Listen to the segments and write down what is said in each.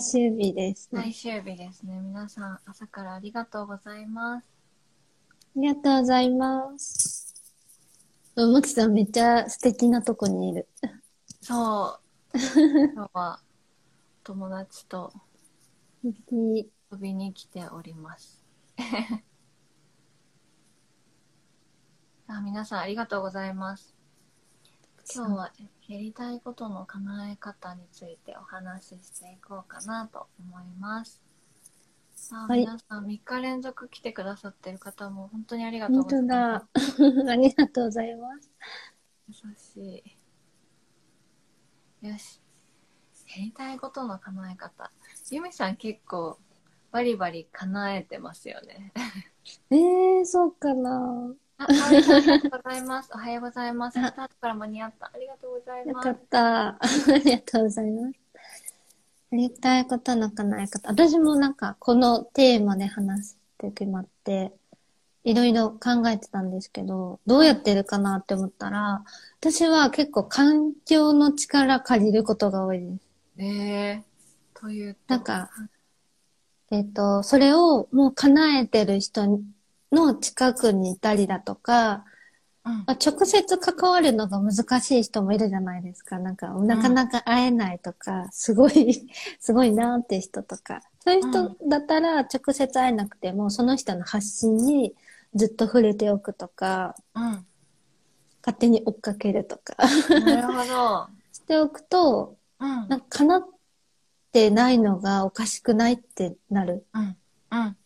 終日ですね。最終日ですね。皆さん、朝からありがとうございます。ありがとうございます。もちさんめっちゃ素敵なとこにいる。そう。今日は、友達と遊びに来ております。あ皆さん、ありがとうございます。今日はやりたいことの叶え方についてお話ししていこうかなと思います。さあ、はい皆さん3日連続来てくださってる方も本当にありがとう本ござい当ます。だ。ありがとうございます。優しい。よし。やりたいことの叶え方。ゆみさん結構バリバリ叶えてますよね。えー、そうかな。あ、ありがとうございます。おはようございます。スタートから間に合った。ありがとうございますよかっ。た。ありがとうございます。やりたいことの叶え方。私もなんかこのテーマで話すって決まって、いろいろ考えてたんですけど、どうやってるかなって思ったら、私は結構環境の力借りることが多いです。えー、というと？なんか、えっ、と、それをもう叶えてる人の近くにいたりだとか、うん、まあ直接関わるのが難しい人もいるじゃないですか。なんか、なかなか会えないとか、すごい、すごいなーって人とか。そういう人だったら直接会えなくても、その人の発信にずっと触れておくとか、うん。勝手に追っかけるとかなるほど。しておくと、うん。なんか叶ってないのがおかしくないってなる。うん。うん。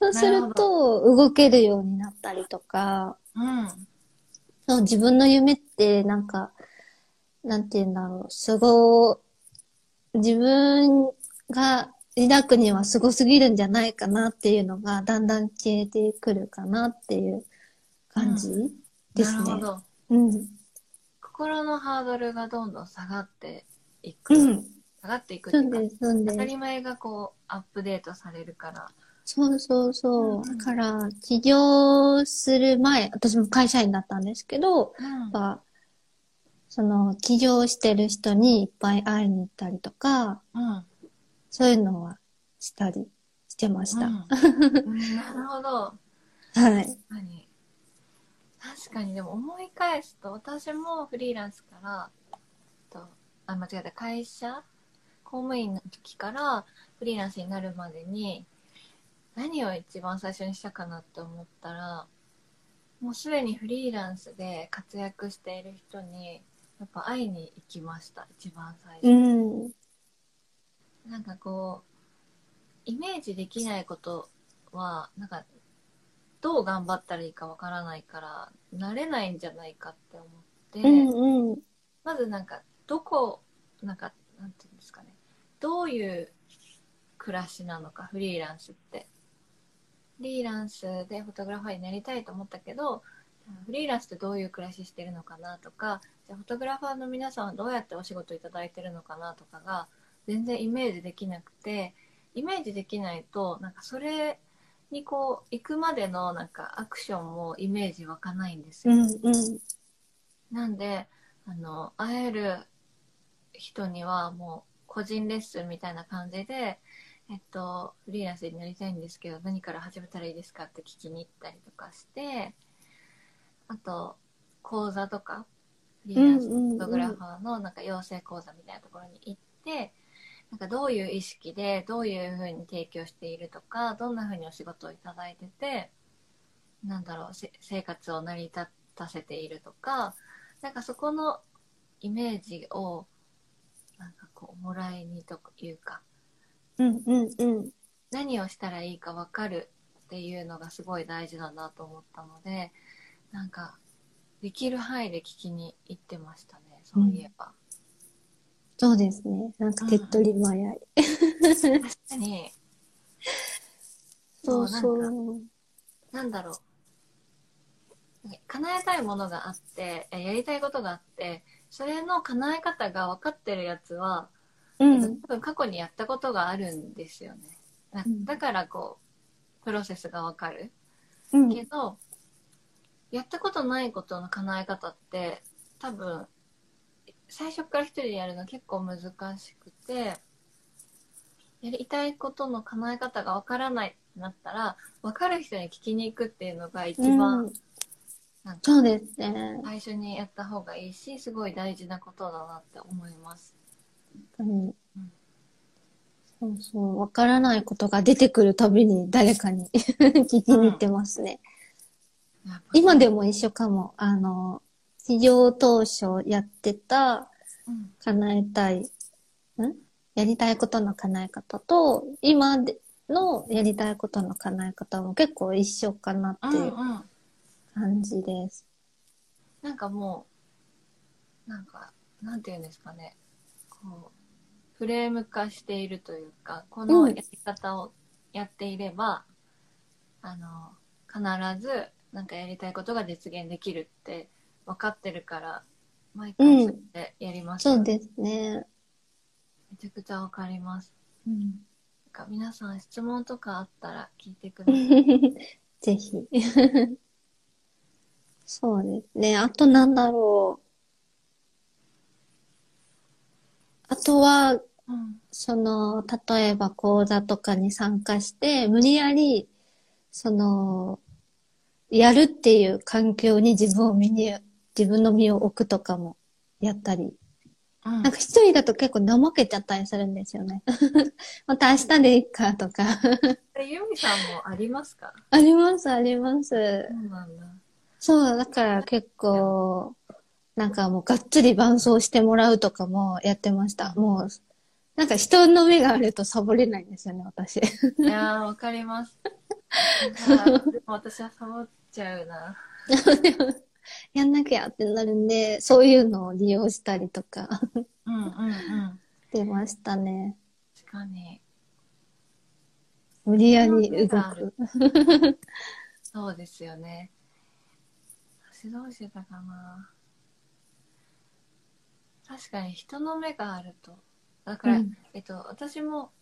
そうすると、動けるようになったりとか、うん。そう、自分の夢って、なんか、なんて言うんだろう、すご、自分が抱くにはすごすぎるんじゃないかなっていうのが、だんだん消えてくるかなっていう感じですね。なるほど。うん。心のハードルがどんどん下がっていく。うん。下がっていくっていうか。当たり前がこうアップデートされるから。そうそうそう。うんだから、起業する前、私も会社員だったんですけど、うんやっぱ、その、起業してる人にいっぱい会いに行ったりとか、うん。そういうのはしたりしてました。うん うんなるほど。はい。確かに。確かに、でも思い返すと、私もフリーランスから、とあ、間違えた、会社公務員の時からフリーランスになるまでに、何を一番最初にしたかなって思ったら、もうすでにフリーランスで活躍している人に、やっぱ会いに行きました、一番最初。うん。なんかこう、イメージできないことは、なんか、どう頑張ったらいいかわからないから、なれないんじゃないかって思って、うんうん。まずなんか、どこ、なんか、なんていうんですかね、どういう暮らしなのか、フリーランスって。フリーランスでフォトグラファーになりたいと思ったけど、フリーランスってどういう暮らししてるのかなとか、じゃあフォトグラファーの皆さんはどうやってお仕事いただいてるのかなとかが、全然イメージできなくて、イメージできないと、なんかそれにこう、行くまでのなんかアクションもイメージ湧かないんですよ。うんうん。なんで、あの、会える人にはもう個人レッスンみたいな感じで、えっと、フリーランスになりたいんですけど、何から始めたらいいですかって聞きに行ったりとかして、あと、講座とか、フリーランスフォトグラファーのなんか養成講座みたいなところに行って、なんかどういう意識で、どういうふうに提供しているとか、どんなふうにお仕事をいただいてて、なんだろう、生活を成り立たせているとか、なんかそこのイメージを、なんか、もらいにというか、うんうんうん。何をしたらいいか分かるっていうのがすごい大事だなと思ったので、なんか、できる範囲で聞きに行ってましたね、そういえば。そうですね。なんか手っ取り早い。確かに、そうなんかそう。なんだろう。叶えたいものがあって、えやりたいことがあって、それの叶え方が分かってるやつは、うん。多分過去にやったことがあるんですよね。だうんだからこう、プロセスがわかる。うん。けど、やったことないことの叶え方って、多分、最初から一人でやるの結構難しくて、やりたいことの叶え方がわからないってなったら、わかる人に聞きに行くっていうのが一番、そうですね。最初にやった方がいいし、すごい大事なことだなって思います。うんそうそう。わからないことが出てくるたびに誰かに 聞きに行ってますね。やっぱ今でも一緒かも。あの、企業当初やってたうん叶えたい、ん？やりたいことの叶え方と、今でのやりたいことの叶え方も結構一緒かなってうんいううん。感じです。なんかもう、なんか、なんていうんですかね。こう、フレーム化しているというか、このうんやり方をやっていれば、あの、必ず、なんかやりたいことが実現できるって分かってるから、毎回それでやります、そうですね。めちゃくちゃわかります。うんなんか皆さん質問とかあったら聞いてください。ぜひ。そうですね。あとなんだろう。あとは、うん。その、例えば講座とかに参加して、無理やり、その、やるっていう環境に自分を身に、自分の身を置くとかもやったり。うんなんか一人だと結構怠けちゃったりするんですよね。また明日でいいかとか。えユミさんもありますか？あります、あります。そうなんだ。そう、だから結構、なんかもうがっつり伴奏してもらうとかもやってました。もう、なんか人の目があるとサボれないんですよね、私。いやー、わかります。でも私はサボっちゃうな。やんなきゃってなるんで、そういうのを利用したりとかうんうんうん。してましたね。確かに。無理やり動く。そうですよね。私どうしてたかな。確かに人の目があると。だから、うんえっと、私も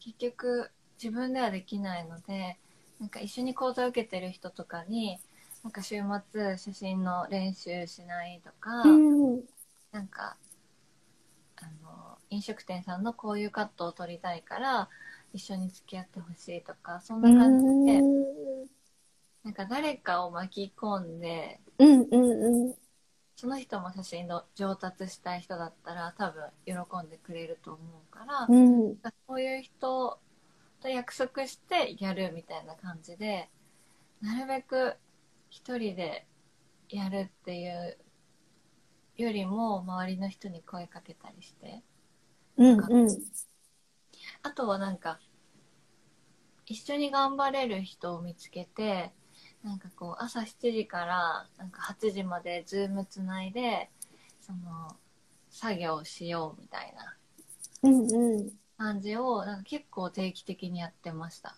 結局自分ではできないので、なんか一緒に講座を受けてる人とかに、なんか週末写真の練習しないとか、うん。なんか、あの、飲食店さんのこういうカットを撮りたいから、一緒に付き合ってほしいとか、そんな感じで、なんか誰かを巻き込んで、うんうんうん。その人も写真の上達したい人だったら多分喜んでくれると思うから、うん。そういう人と約束してやるみたいな感じで、なるべく一人でやるっていうよりも周りの人に声かけたりして、うんうん。あとはなんか、一緒に頑張れる人を見つけて、なんかこう、朝7時からなんか8時までズームつないで、その、作業をしようみたいなうんうん。感じを、なんか結構定期的にやってました。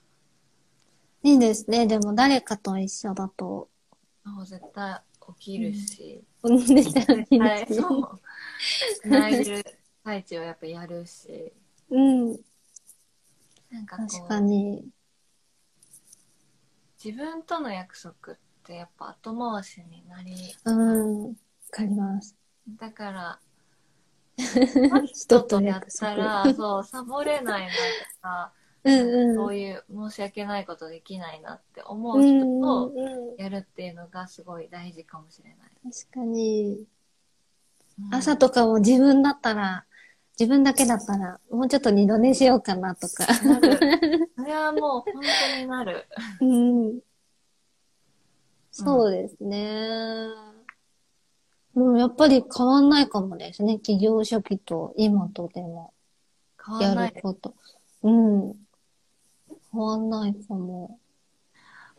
いいですね。でも誰かと一緒だと。もう絶対起きるし、うん、できたらいいはい。そう。つないでる最中はやっぱやるし、うん。なんかこ確かう、に。自分との約束ってやっぱ後回しになり、うん。わかります。だから、人人ととやっ。たら、そう、サボれないなとか、うんうん。そういう申し訳ないことできないなって思ううん人うんとうんやるっていうのがすごい大事かもしれない。確かに。うん朝とかも自分だったら、自分だけだったら、もうちょっと二度寝しようかなとか。なる。それはもう本当になる。うん。そうですね。もうやっぱり変わんないかもですね。企業初期と今とでもや変わらないる。こと。うん。変わんないかも。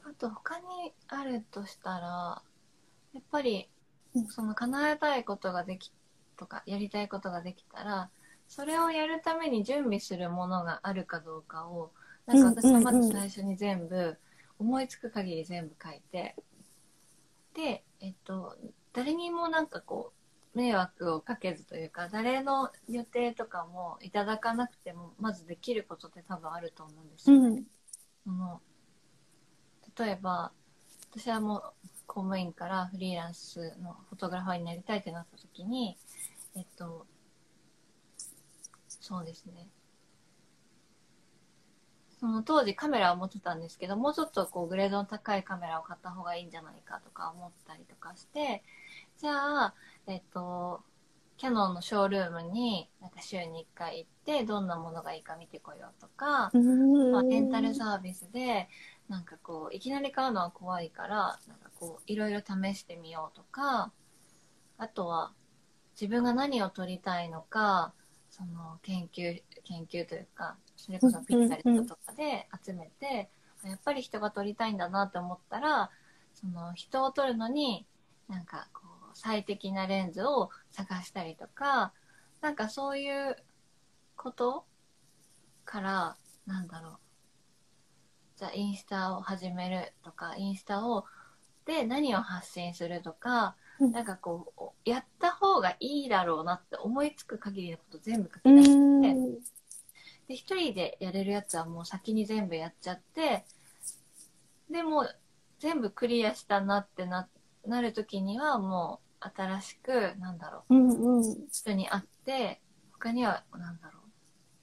あと他にあるとしたら、やっぱりうん、その叶えたいことができ、とか、やりたいことができたら、それをやるために準備するものがあるかどうかを、なんか私はまず最初に全部、思いつく限り全部書いて、で、えっと、誰にもなんかこう、迷惑をかけずというか、誰の予定とかもいただかなくても、まずできることって多分あると思うんですよ。うん。その例えば私はもう公務員からフリーランスのフォトグラファーになりたいってなった時にえっとそうですね。その当時カメラを持ってたんですけどもうちょっとこうグレードの高いカメラを買った方がいいんじゃないかとか思ったりとかしてじゃあえっとキャノンのショールームになんか週に1回行ってどんなものがいいか見てこようとか、まあ、レンタルサービスでなんかこういきなり買うのは怖いからなんかこういろいろ試してみようとかあとは自分が何を撮りたいのかその研究研究というかそれこそピッタリストとかで集めて、やっぱり人が撮りたいんだなって思ったらその人を撮るのになんかこう最適なレンズを探したりとかなんかそういうことからなんだろう。じゃあインスタを始めるとかインスタをで何を発信するとか、なんかこうやった方がいいだろうなって思いつく限りのこと全部書き出して、で一人でやれるやつはもう先に全部やっちゃってでもう全部クリアしたなってななる時にはもう新しくなんだろう。うんうん。人に会って他にはなんだろ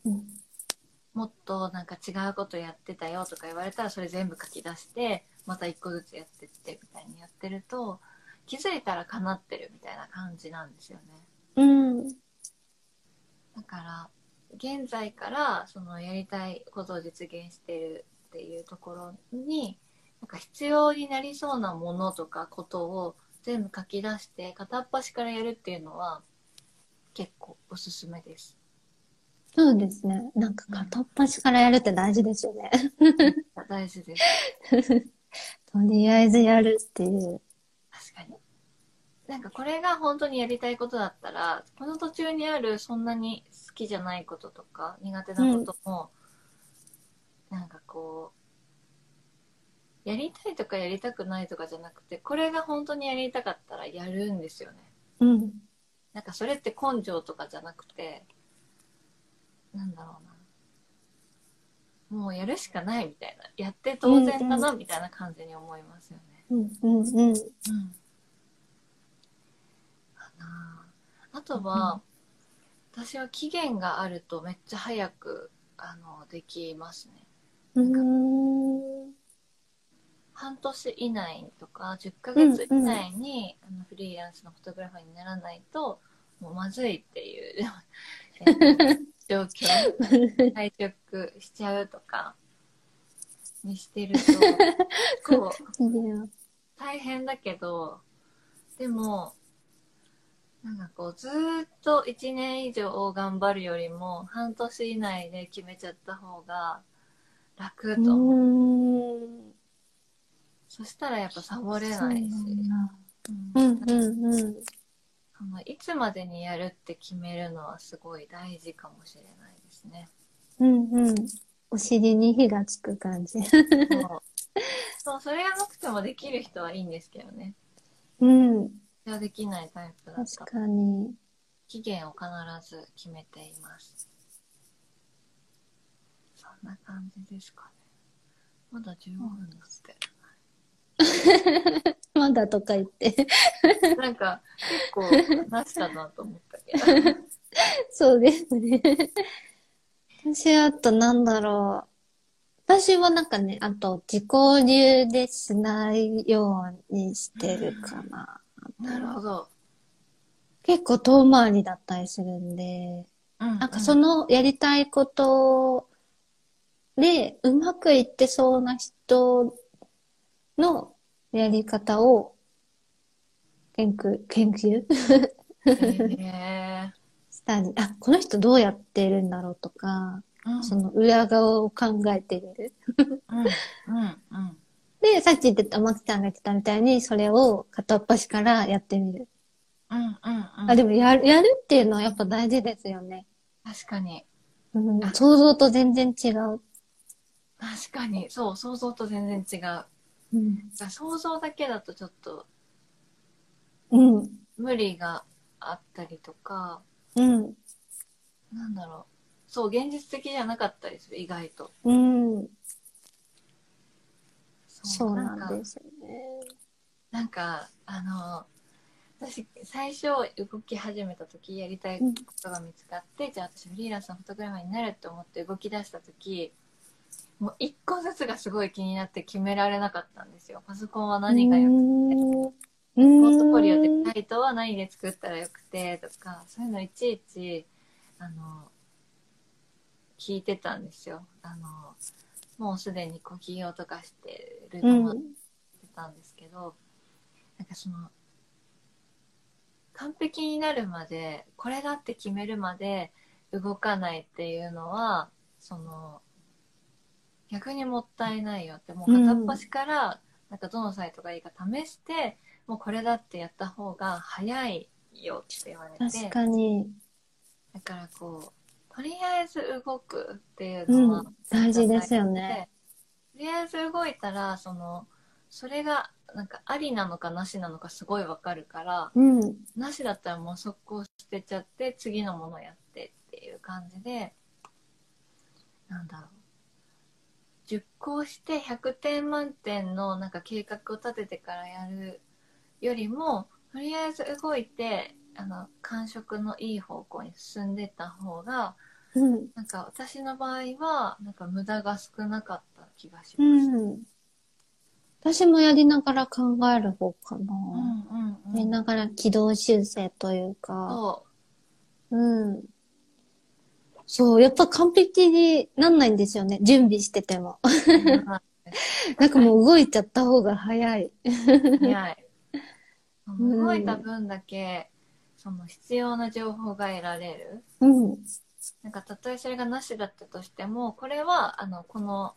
う。うん。もっとなんか違うことやってたよとか言われたらそれ全部書き出してまた一個ずつやってってみたいにやってると気づいたら叶ってるみたいな感じなんですよね。うんだから現在からそのやりたいことを実現してるっていうところになんか必要になりそうなものとかことを全部書き出して片っ端からやるっていうのは結構おすすめです。そうですね。なんか片っ端からやるって大事ですよね。大事です。とりあえずやるっていう。確かに。なんかこれが本当にやりたいことだったら、この途中にあるそんなに好きじゃないこととか苦手なことも、なんかこう、やりたいとかやりたくないとかじゃなくて、これが本当にやりたかったらやるんですよね。うん。なんかそれって根性とかじゃなくて、なんだろうな。もうやるしかないみたいな。やって当然だなみたいな感じに思いますよね。うんうんうん。うん。ああとは、私は期限があるとめっちゃ早く、あの、できますね。半年以内とか、10ヶ月以内に、あのフリーランスのフォトグラファーにならないと、もうまずいっていう、えー状況、退職しちゃうとか、にしてると、こう、大変だけど、でも、なんかこう、ずーっと1年以上頑張るよりも、半年以内で決めちゃった方が楽うと思う。そしたらやっぱサボれないし、うんうんうん。そのいつまでにやるって決めるのはすごい大事かもしれないですね。うんうん。お尻に火がつく感じ。そう、それがなくてもできる人はいいんですけどね。うん。それはできないタイプだと確かに。期限を必ず決めています。そんな感じですかね。まだ15分だって。まだとか言って。なんか結構話したなと思ったけど。そうですね。私、あとなんだろう。私はなんかね、あと自己流でしないようにしてるかな。なるほど。結構遠回りだったりするんで、うんなんかそのやりたいことでうまくいってそうな人のやり方を研究、研究？へ したり、あ、この人どうやってるんだろうとか、ーうん。その裏側を考えてみる。うんうんうんで、さっき言ってた、まきちゃんが言ってたみたいに、それを片っ端からやってみる。うんうんうんあ、でもやる、やるっていうのはやっぱ大事ですよね。確かにうん、想像と全然違う。確かにそう想像と全然違ううん。想像だけだとちょっとうん。無理があったりとかうん。なんだろうそう現実的じゃなかったりする意外とうん。そうかなんですよね。なんかあの私最初動き始めた時やりたいことが見つかって、じゃあ私フリーランスのフォトグラファーになるって思って動き出した時もう一個ずつがすごい気になって決められなかったんですよ。パソコンは何がよくて、うポートフォリオでサイトは何で作ったらよくてとか、そういうのいちいち、あの、聞いてたんですよ。あの、もうすでにこう起業とかしてるとうん思ってたんですけど、なんかその、完璧になるまで、これだって決めるまで動かないっていうのは、その、逆にもったいないよって、もう片っ端から、なんかどのサイトがいいか試して、もうこれだってやった方が早いよって言われて、確かに。だからこう、とりあえず動くっていううのは、ん。大事ですよね。とりあえず動いたら、その、それが、なんかありなのかなしなのかすごいわかるから、うん。なしだったらもう速攻捨てちゃって、次のものやってっていう感じで、なんだろう。熟考して100点満点のなんか計画を立ててからやるよりも、とりあえず動いて、あの、感触のいい方向に進んでった方が、うん。なんか私の場合は、なんか無駄が少なかった気がしうます。ん。私もやりながら考える方かな。うんうんうんやりながら軌道修正というか。そうん。そう、やっぱ完璧になんないんですよね。準備してても。う。なんかもう動いちゃった方が早い。早い。動いた分だけ、その必要な情報が得られる。うん。なんかたとえそれがなしだったとしても、これは、あの、この、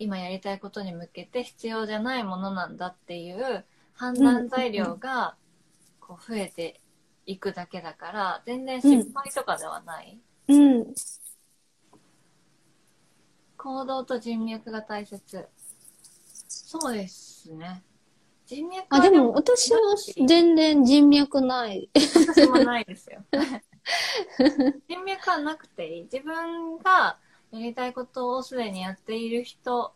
今やりたいことに向けて必要じゃないものなんだっていう判断材料が、こう増えていくだけだから、全然失敗とかではない。うん。行動と人脈が大切。そうですね。人脈あ、でも私は全然人脈ない。私もないですよ。人脈はなくていい。自分がやりたいことをすでにやっている人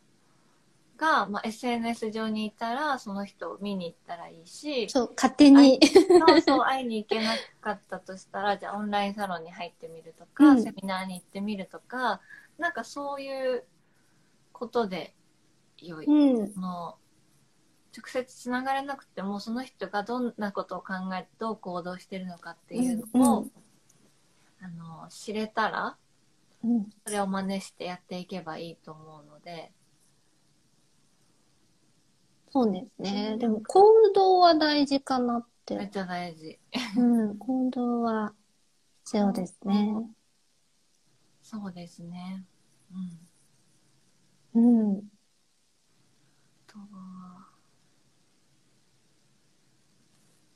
が、まあ、SNS 上にいたら、その人を見に行ったらいいし、そう、勝手に。そうそう、会いに行けなかったとしたら、じゃあオンラインサロンに入ってみるとか、うんセミナーに行ってみるとか、なんかそういうことで良い。うん。その直接つながれなくてもその人がどんなことを考えてどう行動してるのかっていうのを、うんうあの知れたらうん。それを真似してやっていけばいいと思うのでそうですね。でも行動は大事かなって。めっちゃ大事うん。行動は必要ですね。そうですねうんうん。あとは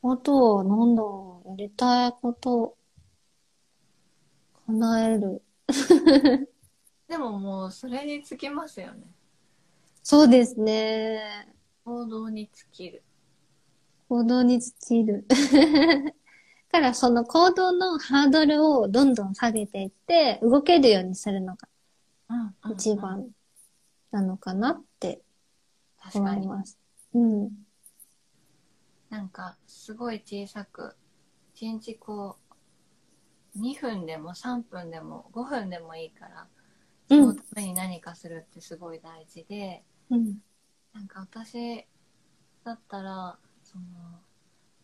あとは、なんだろう。やりたいこと、叶える。でももうそれにつきますよねそうですね。行動に尽きる行動に尽きる。だ からその行動のハードルをどんどん下げていって、動けるようにするのがうん一番なのかなって思います。うん。なんかすごい小さく一日こう2分でも3分でも5分でもいいからそのために何かするってすごい大事で、うん。なんか私だったらその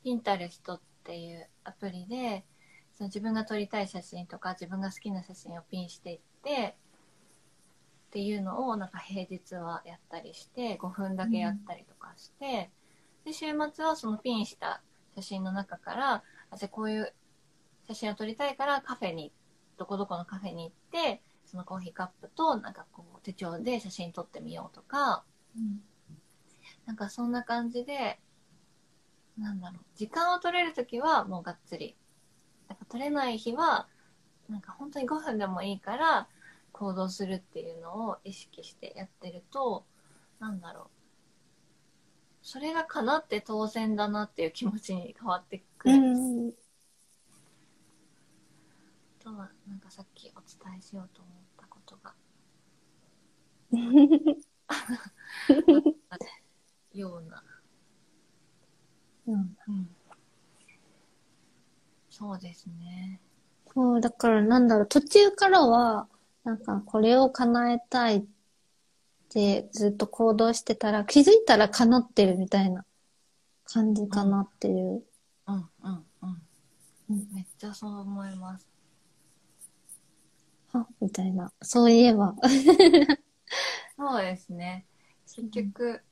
ピンタレストっていうアプリでその自分が撮りたい写真とか自分が好きな写真をピンしていってっていうのをなんか平日はやったりして5分だけやったりとかして、で週末はそのピンした写真の中からあじゃあこういう写真を撮りたいからカフェにどこどこのカフェに行ってそのコーヒーカップとなんかこう手帳で写真撮ってみようとかなんかそんな感じでなんだろう時間を取れるときはもうがっつり。なんか取れない日はなんか本当に5分でもいいから行動するっていうのを意識してやってるとなんだろうそれが叶って当然だなっていう気持ちに変わってくうる、ん。あとはなんかさっきお伝えしようと思ったことが。ような、うん。そうですね。そう、だからなんだろう、途中からは、なんかこれを叶えたいってずっと行動してたら、気づいたら叶ってるみたいな感じかなっていう。うんうんうんうんめっちゃそう思いますはみたいな。そういえば。そうですね結局、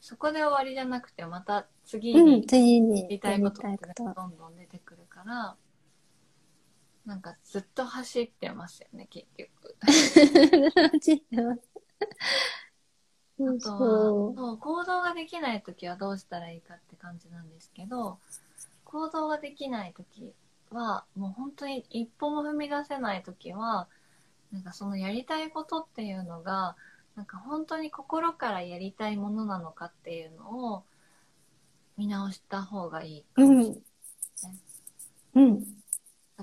そこで終わりじゃなくてまた次うん、に次にやりたいことやってりたいことどんどん出てくるからなんかずっと走ってますよね結局 走ってます。あとはそそう行動ができない時はどうしたらいいかって感じなんですけど行動ができない時はもう本当に一歩も踏み出せない時はなんかそのやりたいことっていうのがなんか本当に心からやりたいものなのかっていうのを見直した方がいいかう。うもしれないん。うん。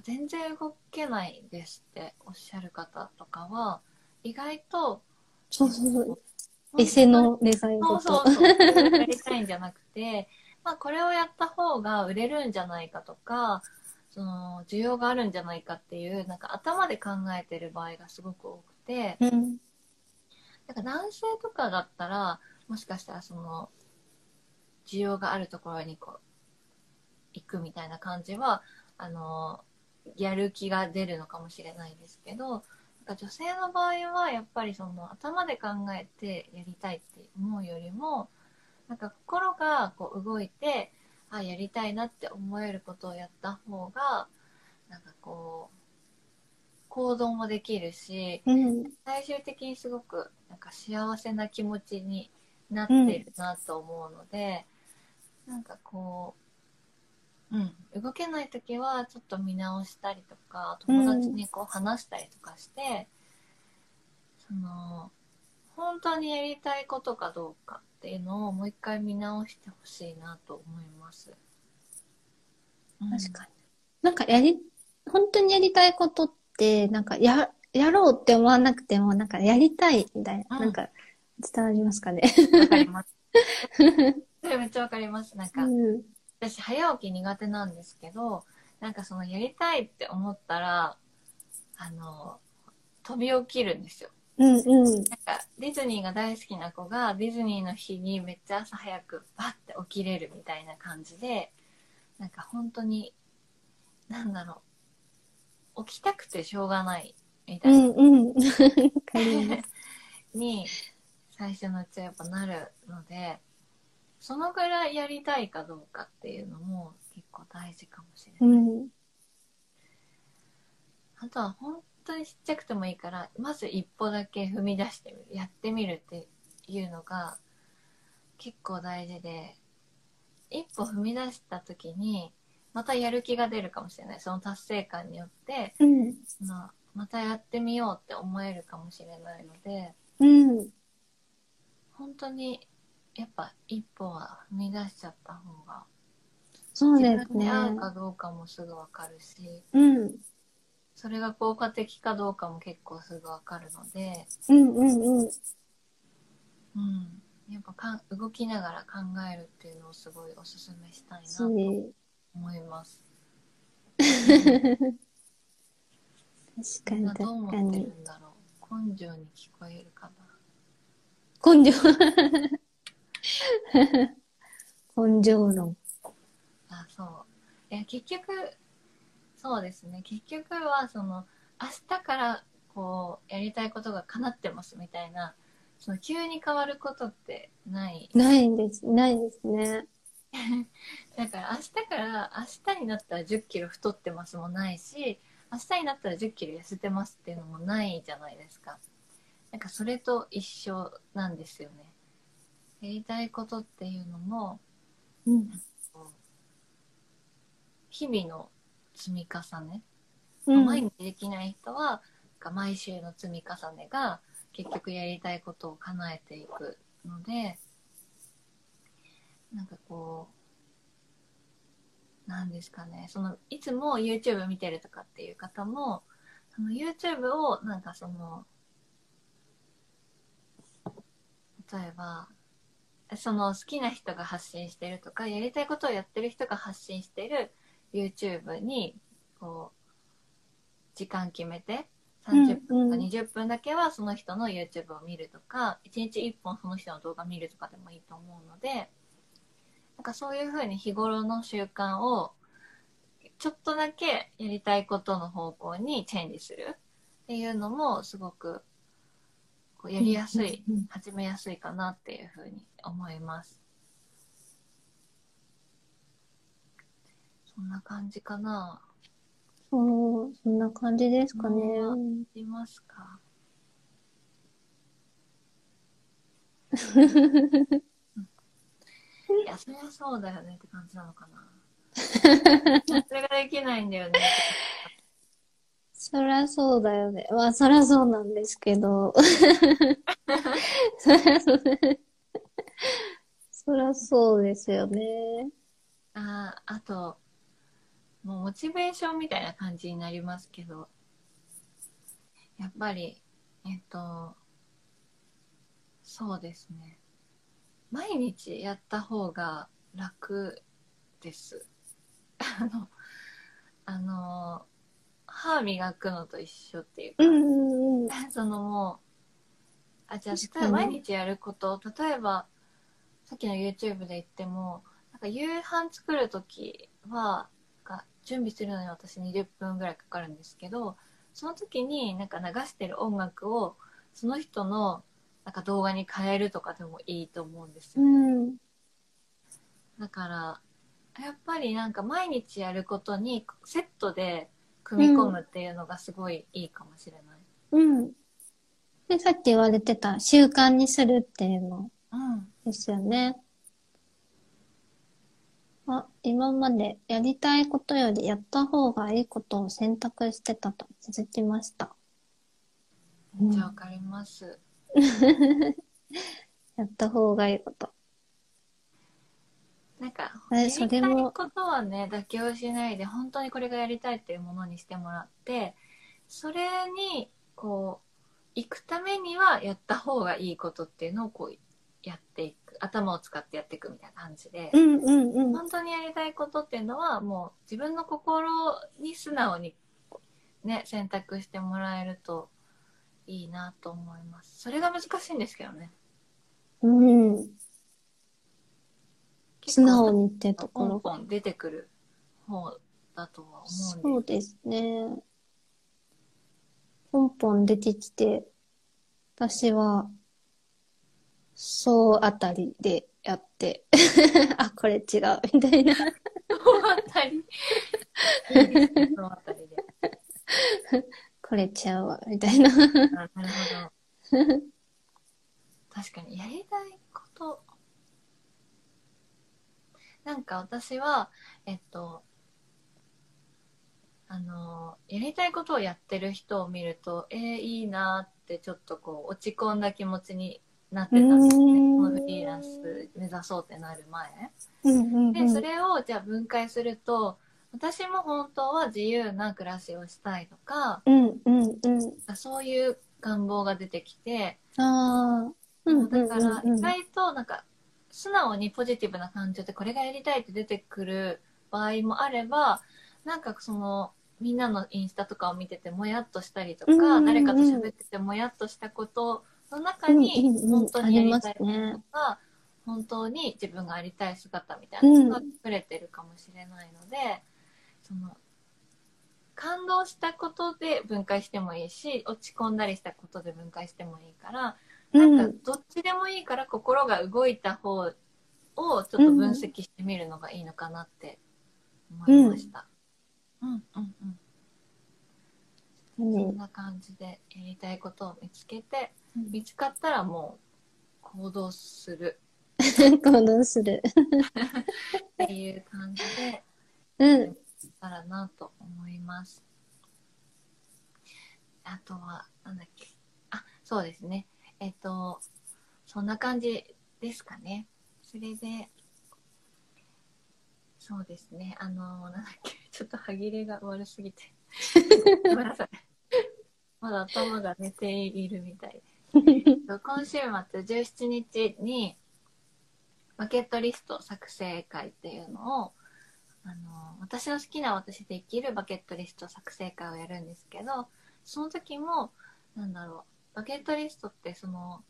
全然動けないですっておっしゃる方とかは意外とそうそうそう。エセの願いそう事。そうそう。やりたいんじゃなくて、まあこれをやった方が売れるんじゃないかとか、その需要があるんじゃないかっていう、なんか頭で考えてる場合がすごく多くて、うん。なんか男性とかだったら、もしかしたらその、需要があるところにこう、行くみたいな感じは、あの、やる気が出るのかもしれないですけど、なんか女性の場合はやっぱりその頭で考えてやりたいって思うよりも、なんか心がこう動いて、あ、やりたいなって思えることをやった方が、なんかこう、行動もできるし、うん。最終的にすごくなんか幸せな気持ちになってるなと思うので、なんかこう、うん、動けない時はちょっと見直したりとか友達にこう話したりとかして、その本当にやりたいことかどうかっていうのをもう一回見直してほしいなと思います。確かに。なんかやり、本当にやりたいことって、なんかや、やろうって思わなくても、なんかやりたいみたいな、うんなんか伝わりますかね？にわかります。そ れめっちゃわかります。なんか、うん。私早起き苦手なんですけどなんかそのやりたいって思ったらあの飛び起きるんですようんうん。なんかディズニーが大好きな子がディズニーの日にめっちゃ朝早くバッて起きれるみたいな感じでなんか本当になんだろう起きたくてしょうがないみたういな、んうん。わかります。に最初のうちはやっぱなるのでそのぐらいやりたいかどうかっていうのも結構大事かもしれない。うん。あとは本当にちっちゃくてもいいから、まず一歩だけ踏み出してみる、やってみるっていうのが結構大事で、一歩踏み出した時に、またやる気が出るかもしれない。その達成感によって、うん。そのまたやってみようって思えるかもしれないので、うん。本当にやっぱ一歩は踏み出しちゃった方が、そうですね自分に。合うかどうかもすぐわかるし、うん。それが効果的かどうかも結構すぐわかるので、うんうんうん。うん、やっぱかん動きながら考えるっていうのをすごいおすすめしたいなとし、思います。確かにみんなどう思確かにってる。んだろう？根性に聞こえるか根性。根性論。な。あ、そう。いや、結局、そうですね。結局は、その、明日から、こう、やりたいことが叶ってますみたいな、その、急に変わることってない。ないんです。ないですね。だから明日から明日になったら1 0キロ太ってますもないし明日になったら1 0キロ痩せてますっていうのもないじゃないですかなんかそれと一緒なんですよねやりたいことっていうのもうん。日々の積み重ね、うん。毎日できない人は毎週の積み重ねが結局やりたいことを叶えていくのでなんかこうなんですかね。そのいつも YouTube 見てるとかっていう方もその YouTube をなんかその例えばその好きな人が発信してるとかやりたいことをやってる人が発信してる YouTube にこう時間決めて30分とかうんうん。20分だけはその人の YouTube を見るとか、1日1本その人の動画見るとかでもいいと思うので、なんかそういうふうに日頃の習慣をちょっとだけやりたいことの方向にチェンジするっていうのもすごくこうやりやすい、うんうんうん始めやすいかなっていうふうに思います。そんな感じかな？そう、そんな感じですかね。うんありますか？いや、そりゃそうだよねって感じなのかな。それができないんだよね。そりゃそうだよね。まあ、そりゃそうなんですけど。そりゃそう、そりゃそうですよね。ああ、あと、もうモチベーションみたいな感じになりますけど、やっぱり、えっと、そうですね。毎日やった方が楽です。あの、あの、歯磨くのと一緒っていうか、うんうんうん。そのもう、あ、じゃあ、毎日やること、例えば、さっきの YouTube で言っても、なんか夕飯作るときは、なんか準備するのに私20分ぐらいかかるんですけど、その時になんか流してる音楽を、その人のなんか動画に変えるとかでもいいと思うんですうよ。ん。だから、やっぱりなんか毎日やることにセットで組み込むっていうのがすごいいいかもしれない。うん。で、さっき言われてた習慣にするっていうのうん。ですよね。あ、今までやりたいことよりやった方がいいことを選択してたと気づきました。うんじゃあわかります。やった方がいいこと。なんか、えやりたいそれもことはね、妥協しないで、本当にこれがやりたいっていうものにしてもらって、それに、こう、行くためにはやった方がいいことっていうのをこう、やっていく。頭を使ってやっていくみたいな感じで。うんうんうん。本当にやりたいことっていうのは、もう自分の心に素直にね、選択してもらえるといいなと思います。それが難しいんですけどね。うん。素直にってとこポンろ。ポン出てくる方だとは思うんでそうですね。ポンポン出てきて、私は、そうあたりでやって、あ、これ違う、みたいな。そのあたり。そのあたりで。これちゃうわ、みたいな。あなるほど。確かに、やりたいこと。なんか私は、えっと、あの、やりたいことをやってる人を見ると、えー、いいなってちょっとこう、落ち込んだ気持ちになってたんですね。フリーランス目指そうってなる前。うんうんうで、そん。れをじゃあ分解すると、私も本当は自由な暮らしをしたいとか、うんうんうん。そういう願望が出てきて、ああ。うんうんだからうんうん意外となんか素直にポジティブな感情でこれがやりたいって出てくる場合もあれば、なんかそのみんなのインスタとかを見ててもやっとしたりとか、うんうんうん。誰かと喋っててもやっとしたことの中うんにうんうん。本当にやりたいこありますね。ととか、本当に自分がありたい姿みたいなのが隠れてるかもしれないので、その感動したことで分解してもいいし落ち込んだりしたことで分解してもいいから、うんなんかどっちでもいいから心が動いた方をちょっと分析してみるのがいいのかなって思いました。うんうんうん。そんねな感じでやりたいことを見つけて、うん見つかったらもう行動する 行動する。っていう感じでうん。たらなと思います。あとは、なんだっけ。あ、そうですね。えっと、そんな感じですかね。それで、そうですね。あの、なんだっけ。ちょっと歯切れが悪すぎて。ごめんなさい。まだ頭が寝ているみたいで。今週末17日にバケットリスト作成会っていうのをあの私の好きな私できるバケットリスト作成会をやるんですけどその時も、なんだろう、バケットリストってその、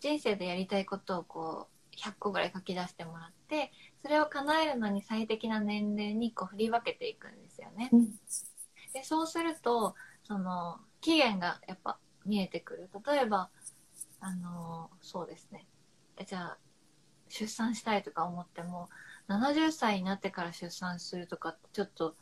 人生でやりたいことをこう、100個ぐらい書き出してもらって、それを叶えるのに最適な年齢にこう振り分けていくんですよね。うんで、そうすると、その、期限がやっぱ見えてくる。例えば、あのそうですね。えじゃあ、出産したいとか思っても、70歳になってから出産するとかってちょっと、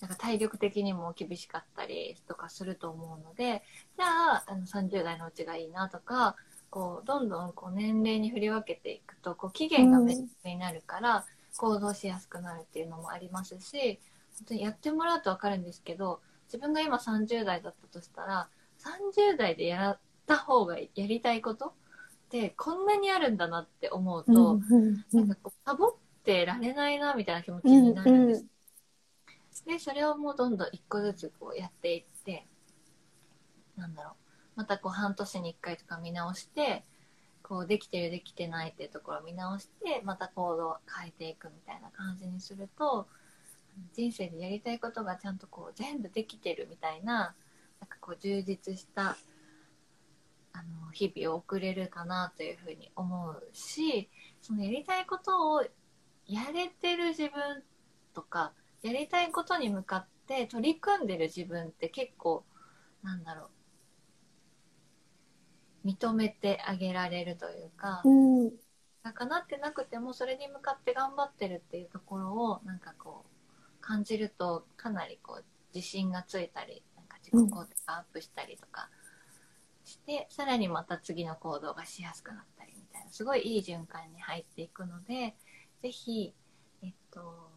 なんか体力的にも厳しかったりとかすると思うので、じゃあ、あの30代のうちがいいなとか、こう、どんどんこう年齢に振り分けていくと、こう、期限が明確になるから、行動しやすくなるっていうのもありますし、本当にやってもらうとわかるんですけど、自分が今30代だったとしたら、30代でやった方がやりたいことってこんなにあるんだなって思うと、うんうんうんなんかこう、サボってられないなみたいな気持ちになるんです。うんで、それをもうどんどん一個ずつこうやっていって、なんだろう、またこう半年に一回とか見直して、こうできてるできてないっていうところを見直して、また行動を変えていくみたいな感じにすると、人生でやりたいことがちゃんとこう全部できてるみたいな、なんかこう充実したあの日々を送れるかなというふうに思うし、そのやりたいことをやれてる自分とか、やりたいことに向かって取り組んでる自分って結構、なんだろう、認めてあげられるというか、うんかなってなくてもそれに向かって頑張ってるっていうところをなんかこう感じるとかなりこう自信がついたりなんか自己肯定がアップしたりとかして、さらにまた次の行動がしやすくなったりみたいなすごいいい循環に入っていくのでぜひえっと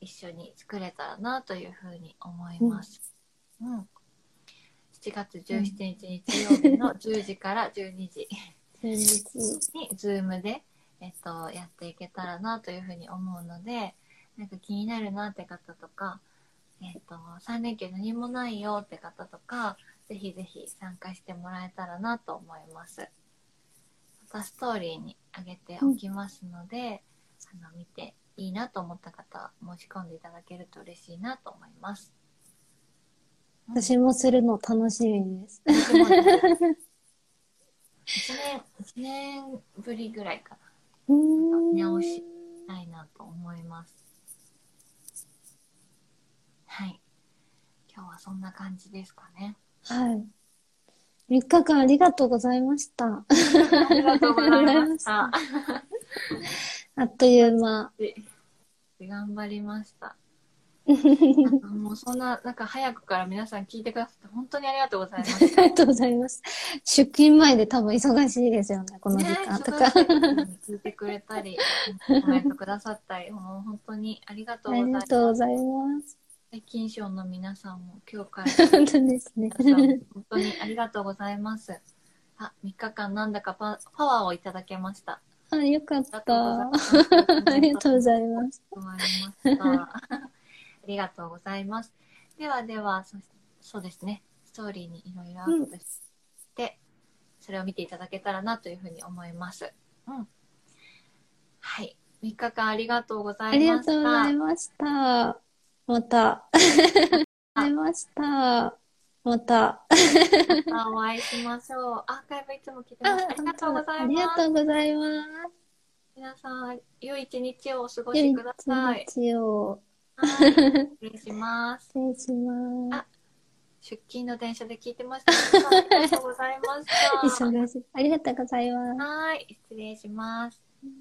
一緒に作れたらなというふうに思います。うん、7月17日日曜日の 10時から12時。に Zoom で、えっと、やっていけたらなというふうに思うので、なんか気になるなって方とか、えっと、3連休何もないよって方とか、ぜひぜひ参加してもらえたらなと思います。またストーリーに上げておきますので、あの、見ていいなと思った方は申し込んでいただけると嬉しいなと思います。私もするの楽しみです。一年、一年ぶりぐらいかな。うん見直したいなと思います。はい。今日はそんな感じですかね。はい。3日間ありがとうございました。ありがとうございました。あっという間。頑張りました。なんかもうそんな、なんか早くから皆さん聞いてくださって本当にありがとうございまあす。りがとうございます。出勤前で多分忙しいですよね、この時間とか。ね、聞いてくれたり、コメントくださったり、もう本当にありがとうありございます。がとうございます。最近賞の皆さんも今日から 本当ですね。本当にありがとうございます。あ、3日間なんだかパパワーをいただけました。あ、よかった。あありがとうございます。ありがとうございます。ではでは、そそうですね。ストーリーにいろいろアップして、それを見ていただけたらなというふうに思います。うん。はい。3日間ありがとうござありがいました。とうございました。また。ありがとうございました。また。またお会いしましょう。アーカイブいつも聞いてます。ありがとうござありがいます。とうございます。皆さん、良い一日をお過ご良いしください。一日をはい。失礼します。失礼します。出勤の電車で聞いてました。ありがとうございました。忙しい。ありがとうございます。はい、失礼します。